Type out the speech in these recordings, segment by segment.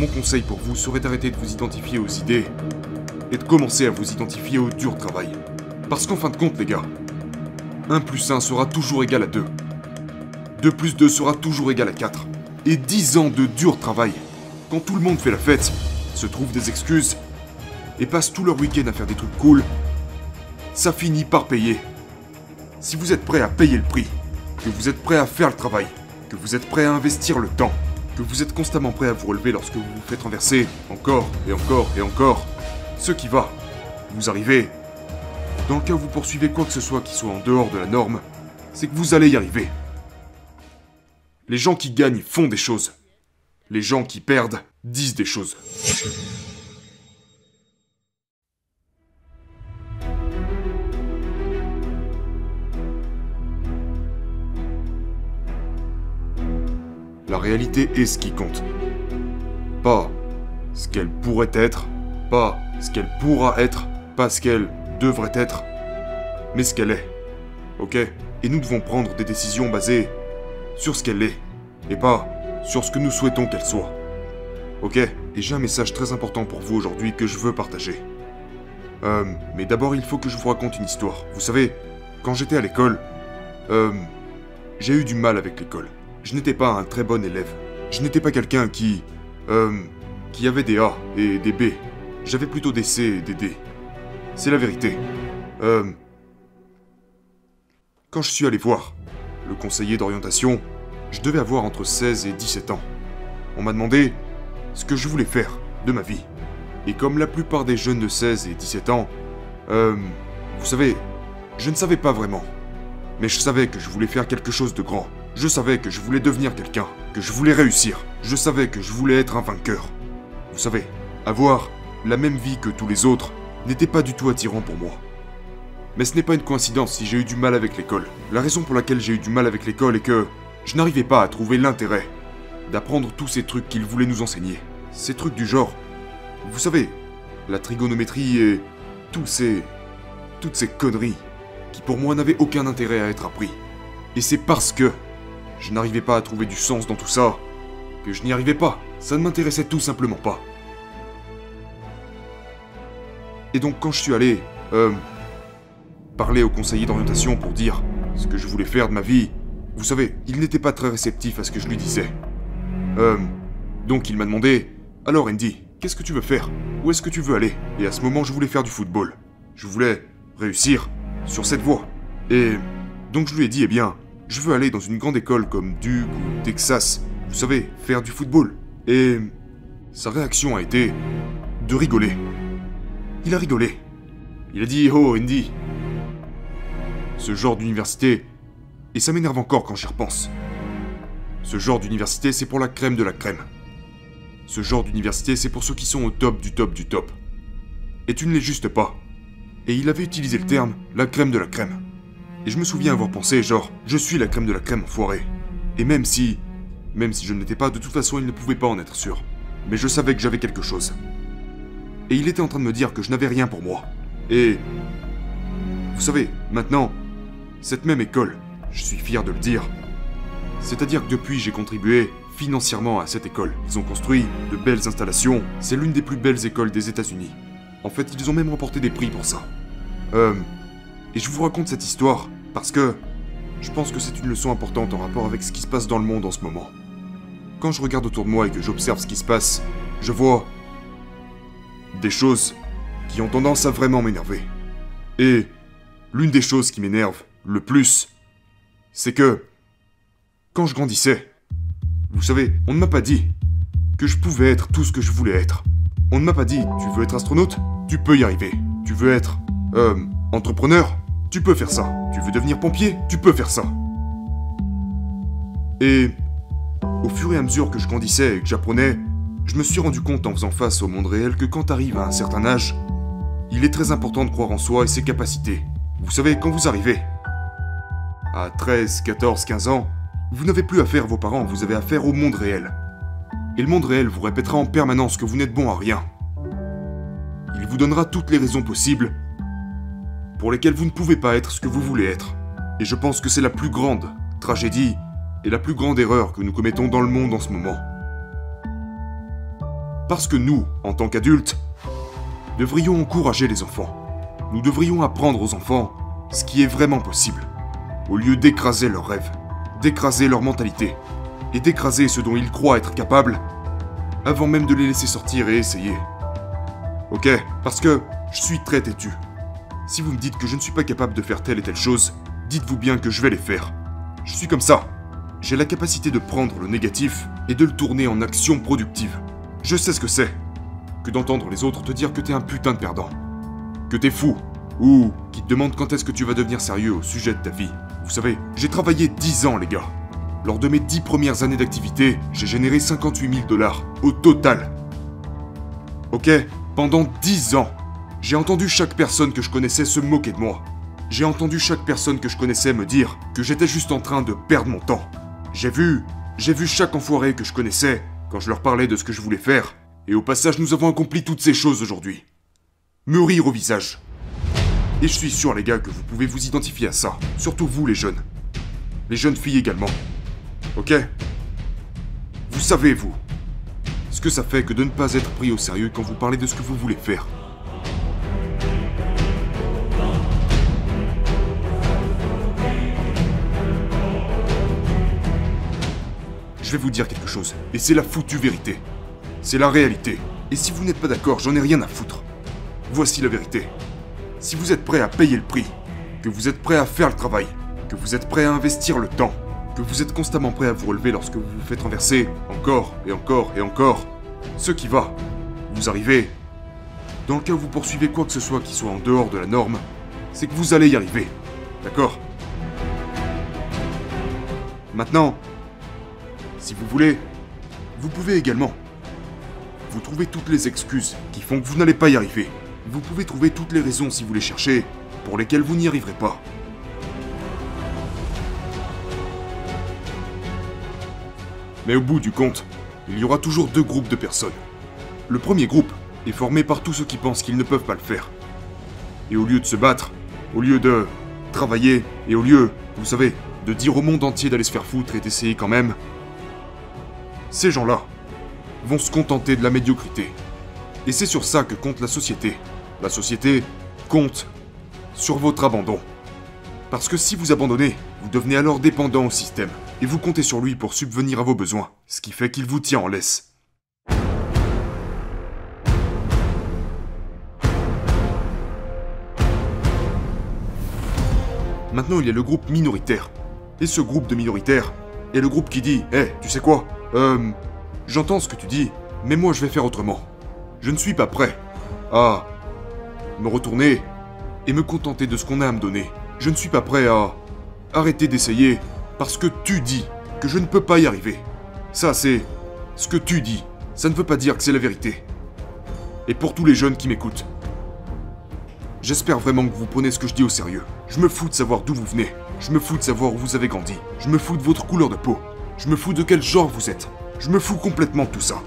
mon conseil pour vous serait d'arrêter de vous identifier aux idées et de commencer à vous identifier au dur travail. Parce qu'en fin de compte, les gars, 1 plus 1 sera toujours égal à 2. 2 plus 2 sera toujours égal à 4. Et 10 ans de dur travail, quand tout le monde fait la fête, se trouve des excuses, et passe tout leur week-end à faire des trucs cool, ça finit par payer. Si vous êtes prêt à payer le prix, que vous êtes prêt à faire le travail, que vous êtes prêt à investir le temps, que vous êtes constamment prêt à vous relever lorsque vous vous faites renverser, encore et encore et encore, ce qui va, vous arrivez. Dans le cas où vous poursuivez quoi que ce soit qui soit en dehors de la norme, c'est que vous allez y arriver. Les gens qui gagnent font des choses. Les gens qui perdent disent des choses. La réalité est ce qui compte. Pas ce qu'elle pourrait être, pas ce qu'elle pourra être, pas ce qu'elle devrait être, mais ce qu'elle est. Ok? Et nous devons prendre des décisions basées sur ce qu'elle est, et pas sur ce que nous souhaitons qu'elle soit. Ok? Et j'ai un message très important pour vous aujourd'hui que je veux partager. Euh, mais d'abord il faut que je vous raconte une histoire. Vous savez, quand j'étais à l'école, euh, j'ai eu du mal avec l'école. Je n'étais pas un très bon élève. Je n'étais pas quelqu'un qui... Euh, qui avait des A et des B. J'avais plutôt des C et des D. C'est la vérité. Euh... Quand je suis allé voir le conseiller d'orientation, je devais avoir entre 16 et 17 ans. On m'a demandé ce que je voulais faire de ma vie. Et comme la plupart des jeunes de 16 et 17 ans, euh, vous savez, je ne savais pas vraiment. Mais je savais que je voulais faire quelque chose de grand. Je savais que je voulais devenir quelqu'un, que je voulais réussir. Je savais que je voulais être un vainqueur. Vous savez, avoir la même vie que tous les autres n'était pas du tout attirant pour moi. Mais ce n'est pas une coïncidence si j'ai eu du mal avec l'école. La raison pour laquelle j'ai eu du mal avec l'école est que je n'arrivais pas à trouver l'intérêt d'apprendre tous ces trucs qu'il voulait nous enseigner. Ces trucs du genre, vous savez, la trigonométrie et tous ces... toutes ces conneries qui pour moi n'avaient aucun intérêt à être appris. Et c'est parce que je n'arrivais pas à trouver du sens dans tout ça que je n'y arrivais pas. Ça ne m'intéressait tout simplement pas. Et donc quand je suis allé, euh, parler au conseiller d'orientation pour dire ce que je voulais faire de ma vie, vous savez, il n'était pas très réceptif à ce que je lui disais. Euh, donc il m'a demandé, alors Andy, qu'est-ce que tu veux faire? Où est-ce que tu veux aller? Et à ce moment, je voulais faire du football. Je voulais réussir sur cette voie. Et donc je lui ai dit, eh bien, je veux aller dans une grande école comme Duke ou Texas, vous savez, faire du football. Et sa réaction a été de rigoler. Il a rigolé. Il a dit Oh, Andy. Ce genre d'université, et ça m'énerve encore quand j'y repense. Ce genre d'université, c'est pour la crème de la crème. Ce genre d'université, c'est pour ceux qui sont au top du top du top. Et tu ne l'es juste pas. Et il avait utilisé le terme la crème de la crème. Et je me souviens avoir pensé, genre, je suis la crème de la crème enfoirée. Et même si. Même si je ne l'étais pas, de toute façon, il ne pouvait pas en être sûr. Mais je savais que j'avais quelque chose. Et il était en train de me dire que je n'avais rien pour moi. Et. Vous savez, maintenant, cette même école, je suis fier de le dire. C'est-à-dire que depuis, j'ai contribué financièrement à cette école. Ils ont construit de belles installations. C'est l'une des plus belles écoles des États-Unis. En fait, ils ont même remporté des prix pour ça. Euh. Et je vous raconte cette histoire parce que je pense que c'est une leçon importante en rapport avec ce qui se passe dans le monde en ce moment. Quand je regarde autour de moi et que j'observe ce qui se passe, je vois des choses qui ont tendance à vraiment m'énerver. Et l'une des choses qui m'énerve le plus, c'est que quand je grandissais, vous savez, on ne m'a pas dit que je pouvais être tout ce que je voulais être. On ne m'a pas dit, tu veux être astronaute? Tu peux y arriver. Tu veux être, euh, entrepreneur? Tu peux faire ça. Tu veux devenir pompier Tu peux faire ça. Et au fur et à mesure que je grandissais et que j'apprenais, je me suis rendu compte en faisant face au monde réel que quand t'arrives à un certain âge, il est très important de croire en soi et ses capacités. Vous savez, quand vous arrivez à 13, 14, 15 ans, vous n'avez plus affaire à vos parents, vous avez affaire au monde réel. Et le monde réel vous répétera en permanence que vous n'êtes bon à rien. Il vous donnera toutes les raisons possibles pour lesquelles vous ne pouvez pas être ce que vous voulez être. Et je pense que c'est la plus grande tragédie et la plus grande erreur que nous commettons dans le monde en ce moment. Parce que nous, en tant qu'adultes, devrions encourager les enfants. Nous devrions apprendre aux enfants ce qui est vraiment possible, au lieu d'écraser leurs rêves, d'écraser leur mentalité, et d'écraser ce dont ils croient être capables, avant même de les laisser sortir et essayer. Ok, parce que je suis très têtu. Si vous me dites que je ne suis pas capable de faire telle et telle chose, dites-vous bien que je vais les faire. Je suis comme ça. J'ai la capacité de prendre le négatif et de le tourner en action productive. Je sais ce que c'est. Que d'entendre les autres te dire que t'es un putain de perdant. Que t'es fou. Ou qui te demandent quand est-ce que tu vas devenir sérieux au sujet de ta vie. Vous savez, j'ai travaillé 10 ans les gars. Lors de mes 10 premières années d'activité, j'ai généré 58 000 dollars au total. Ok? Pendant 10 ans, j'ai entendu chaque personne que je connaissais se moquer de moi. J'ai entendu chaque personne que je connaissais me dire que j'étais juste en train de perdre mon temps. J'ai vu, j'ai vu chaque enfoiré que je connaissais quand je leur parlais de ce que je voulais faire. Et au passage, nous avons accompli toutes ces choses aujourd'hui. Me rire au visage. Et je suis sûr, les gars, que vous pouvez vous identifier à ça. Surtout vous, les jeunes. Les jeunes filles également. Ok? Vous savez, vous, ce que ça fait que de ne pas être pris au sérieux quand vous parlez de ce que vous voulez faire. Je vais vous dire quelque chose, et c'est la foutue vérité. C'est la réalité. Et si vous n'êtes pas d'accord, j'en ai rien à foutre. Voici la vérité. Si vous êtes prêt à payer le prix, que vous êtes prêt à faire le travail, que vous êtes prêt à investir le temps, que vous êtes constamment prêt à vous relever lorsque vous vous faites renverser, encore et encore et encore, ce qui va, vous arrivez. Dans le cas où vous poursuivez quoi que ce soit qui soit en dehors de la norme, c'est que vous allez y arriver. D'accord? Maintenant, si vous voulez, vous pouvez également. Vous trouvez toutes les excuses qui font que vous n'allez pas y arriver. Vous pouvez trouver toutes les raisons si vous les cherchez, pour lesquelles vous n'y arriverez pas. Mais au bout du compte, il y aura toujours deux groupes de personnes. Le premier groupe est formé par tous ceux qui pensent qu'ils ne peuvent pas le faire. Et au lieu de se battre, au lieu de travailler, et au lieu, vous savez, de dire au monde entier d'aller se faire foutre et d'essayer quand même, ces gens-là vont se contenter de la médiocrité. Et c'est sur ça que compte la société. La société compte sur votre abandon. Parce que si vous abandonnez, vous devenez alors dépendant au système, et vous comptez sur lui pour subvenir à vos besoins, ce qui fait qu'il vous tient en laisse. Maintenant, il y a le groupe minoritaire. Et ce groupe de minoritaires est le groupe qui dit Eh, tu sais quoi? Euh. J'entends ce que tu dis, mais moi je vais faire autrement. Je ne suis pas prêt à me retourner et me contenter de ce qu'on a à me donner. Je ne suis pas prêt à arrêter d'essayer parce que tu dis que je ne peux pas y arriver. Ça, c'est ce que tu dis. Ça ne veut pas dire que c'est la vérité. Et pour tous les jeunes qui m'écoutent, j'espère vraiment que vous prenez ce que je dis au sérieux. Je me fous de savoir d'où vous venez. Je me fous de savoir où vous avez grandi. Je me fous de votre couleur de peau. Je me fous de quel genre vous êtes. Je me fous complètement de tout ça.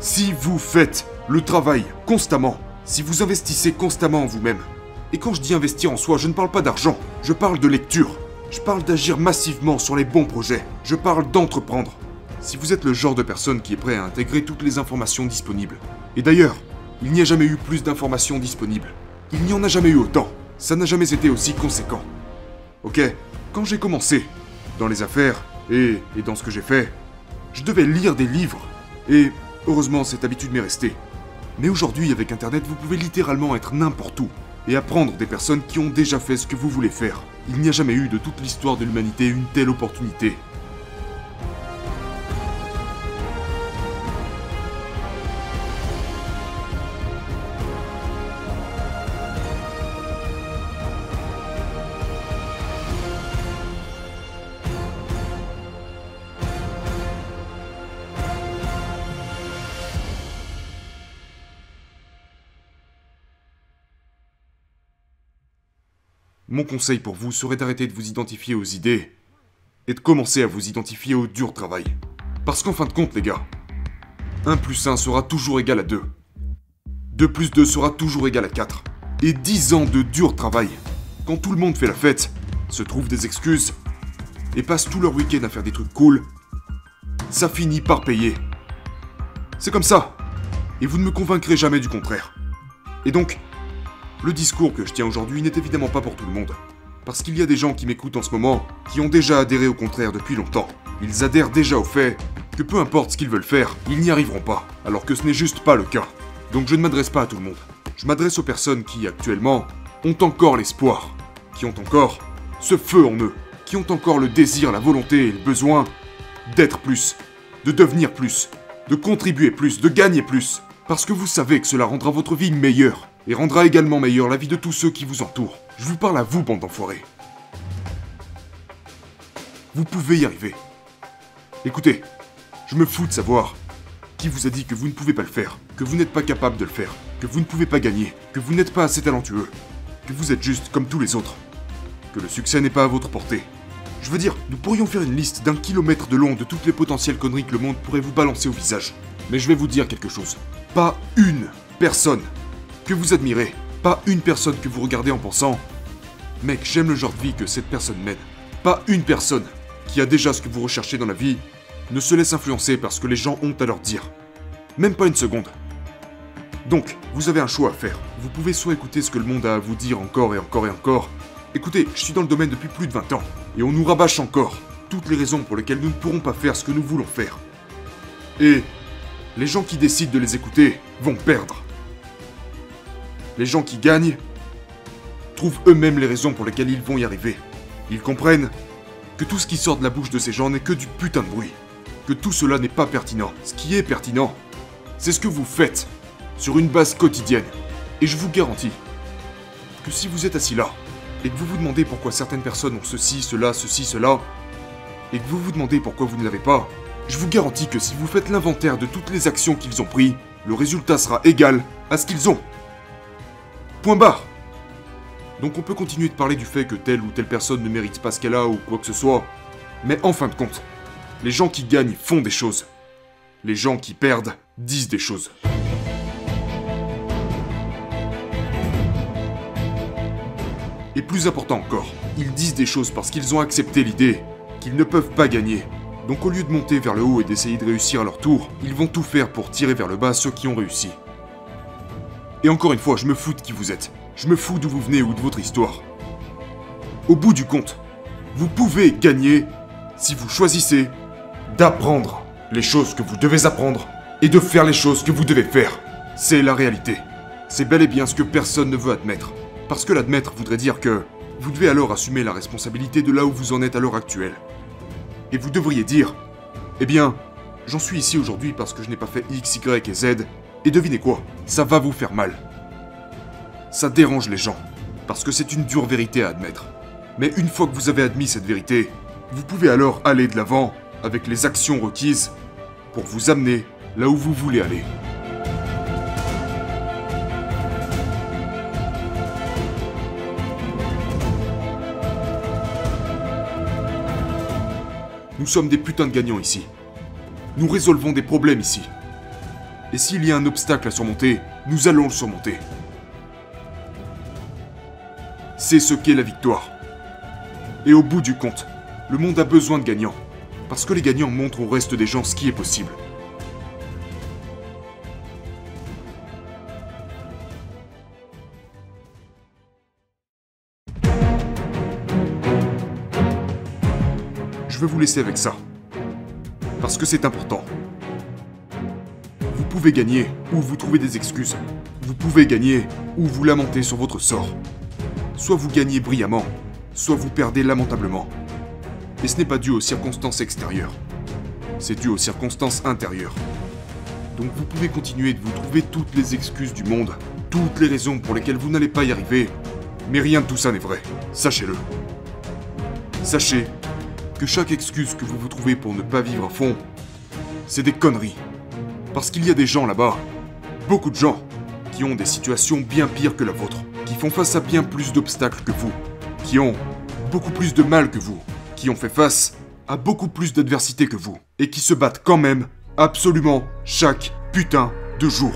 Si vous faites le travail constamment, si vous investissez constamment en vous-même, et quand je dis investir en soi, je ne parle pas d'argent, je parle de lecture, je parle d'agir massivement sur les bons projets, je parle d'entreprendre. Si vous êtes le genre de personne qui est prêt à intégrer toutes les informations disponibles, et d'ailleurs, il n'y a jamais eu plus d'informations disponibles, il n'y en a jamais eu autant, ça n'a jamais été aussi conséquent. Ok, quand j'ai commencé, dans les affaires et, dans ce que j'ai fait, je devais lire des livres, et heureusement cette habitude m'est restée. Mais aujourd'hui, avec Internet, vous pouvez littéralement être n'importe où et apprendre des personnes qui ont déjà fait ce que vous voulez faire. Il n'y a jamais eu de toute l'histoire de l'humanité une telle opportunité. Mon conseil pour vous serait d'arrêter de vous identifier aux idées et de commencer à vous identifier au dur travail. Parce qu'en fin de compte, les gars, 1 plus 1 sera toujours égal à 2. 2 plus 2 sera toujours égal à 4. Et 10 ans de dur travail, quand tout le monde fait la fête, se trouve des excuses, et passe tout leur week-end à faire des trucs cool, ça finit par payer. C'est comme ça. Et vous ne me convaincrez jamais du contraire. Et donc, le discours que je tiens aujourd'hui n'est évidemment pas pour tout le monde. Parce qu'il y a des gens qui m'écoutent en ce moment qui ont déjà adhéré au contraire depuis longtemps. Ils adhèrent déjà au fait que peu importe ce qu'ils veulent faire, ils n'y arriveront pas, alors que ce n'est juste pas le cas. Donc je ne m'adresse pas à tout le monde. Je m'adresse aux personnes qui, actuellement, ont encore l'espoir, qui ont encore ce feu en eux, qui ont encore le désir, la volonté et le besoin d'être plus, de devenir plus, de contribuer plus, de gagner plus. Parce que vous savez que cela rendra votre vie meilleure, et rendra également meilleure la vie de tous ceux qui vous entourent. Je vous parle à vous, bande d'enfoirés. Vous pouvez y arriver. Écoutez, je me fous de savoir qui vous a dit que vous ne pouvez pas le faire, que vous n'êtes pas capable de le faire, que vous ne pouvez pas gagner, que vous n'êtes pas assez talentueux, que vous êtes juste comme tous les autres, que le succès n'est pas à votre portée. Je veux dire, nous pourrions faire une liste d'un kilomètre de long de toutes les potentielles conneries que le monde pourrait vous balancer au visage. Mais je vais vous dire quelque chose. Pas une personne que vous admirez, pas une personne que vous regardez en pensant Mec, j'aime le genre de vie que cette personne mène. Pas une personne qui a déjà ce que vous recherchez dans la vie ne se laisse influencer par ce que les gens ont à leur dire. Même pas une seconde. Donc, vous avez un choix à faire. Vous pouvez soit écouter ce que le monde a à vous dire encore et encore et encore. Écoutez, je suis dans le domaine depuis plus de 20 ans, et on nous rabâche encore toutes les raisons pour lesquelles nous ne pourrons pas faire ce que nous voulons faire. Et les gens qui décident de les écouter vont perdre. Les gens qui gagnent trouvent eux-mêmes les raisons pour lesquelles ils vont y arriver. Ils comprennent que tout ce qui sort de la bouche de ces gens n'est que du putain de bruit. Que tout cela n'est pas pertinent. Ce qui est pertinent, c'est ce que vous faites sur une base quotidienne. Et je vous garantis que si vous êtes assis là, et que vous vous demandez pourquoi certaines personnes ont ceci, cela, ceci, cela, et que vous vous demandez pourquoi vous ne l'avez pas, je vous garantis que si vous faites l'inventaire de toutes les actions qu'ils ont prises, le résultat sera égal à ce qu'ils ont. Donc on peut continuer de parler du fait que telle ou telle personne ne mérite pas ce qu'elle a ou quoi que ce soit, mais en fin de compte, les gens qui gagnent font des choses. Les gens qui perdent disent des choses. Et plus important encore, ils disent des choses parce qu'ils ont accepté l'idée qu'ils ne peuvent pas gagner. Donc au lieu de monter vers le haut et d'essayer de réussir à leur tour, ils vont tout faire pour tirer vers le bas ceux qui ont réussi. Et encore une fois, je me fous de qui vous êtes. Je me fous d'où vous venez ou de votre histoire. Au bout du compte, vous pouvez gagner si vous choisissez d'apprendre les choses que vous devez apprendre et de faire les choses que vous devez faire. C'est la réalité. C'est bel et bien ce que personne ne veut admettre. Parce que l'admettre voudrait dire que vous devez alors assumer la responsabilité de là où vous en êtes à l'heure actuelle. Et vous devriez dire, eh bien, j'en suis ici aujourd'hui parce que je n'ai pas fait X, Y et Z, et devinez quoi, ça va vous faire mal. Ça dérange les gens, parce que c'est une dure vérité à admettre. Mais une fois que vous avez admis cette vérité, vous pouvez alors aller de l'avant avec les actions requises pour vous amener là où vous voulez aller. Nous sommes des putains de gagnants ici. Nous résolvons des problèmes ici. Et s'il y a un obstacle à surmonter, nous allons le surmonter. C'est ce qu'est la victoire. Et au bout du compte, le monde a besoin de gagnants. Parce que les gagnants montrent au reste des gens ce qui est possible. Je vais vous laisser avec ça. Parce que c'est important. Vous pouvez gagner ou vous trouvez des excuses. Vous pouvez gagner ou vous lamenter sur votre sort. Soit vous gagnez brillamment, soit vous perdez lamentablement. Et ce n'est pas dû aux circonstances extérieures. C'est dû aux circonstances intérieures. Donc vous pouvez continuer de vous trouver toutes les excuses du monde, toutes les raisons pour lesquelles vous n'allez pas y arriver, mais rien de tout ça n'est vrai. Sachez-le. Sachez que chaque excuse que vous vous trouvez pour ne pas vivre à fond, c'est des conneries. Parce qu'il y a des gens là-bas, beaucoup de gens, qui ont des situations bien pires que la vôtre, qui font face à bien plus d'obstacles que vous, qui ont beaucoup plus de mal que vous, qui ont fait face à beaucoup plus d'adversité que vous, et qui se battent quand même absolument chaque putain de jour.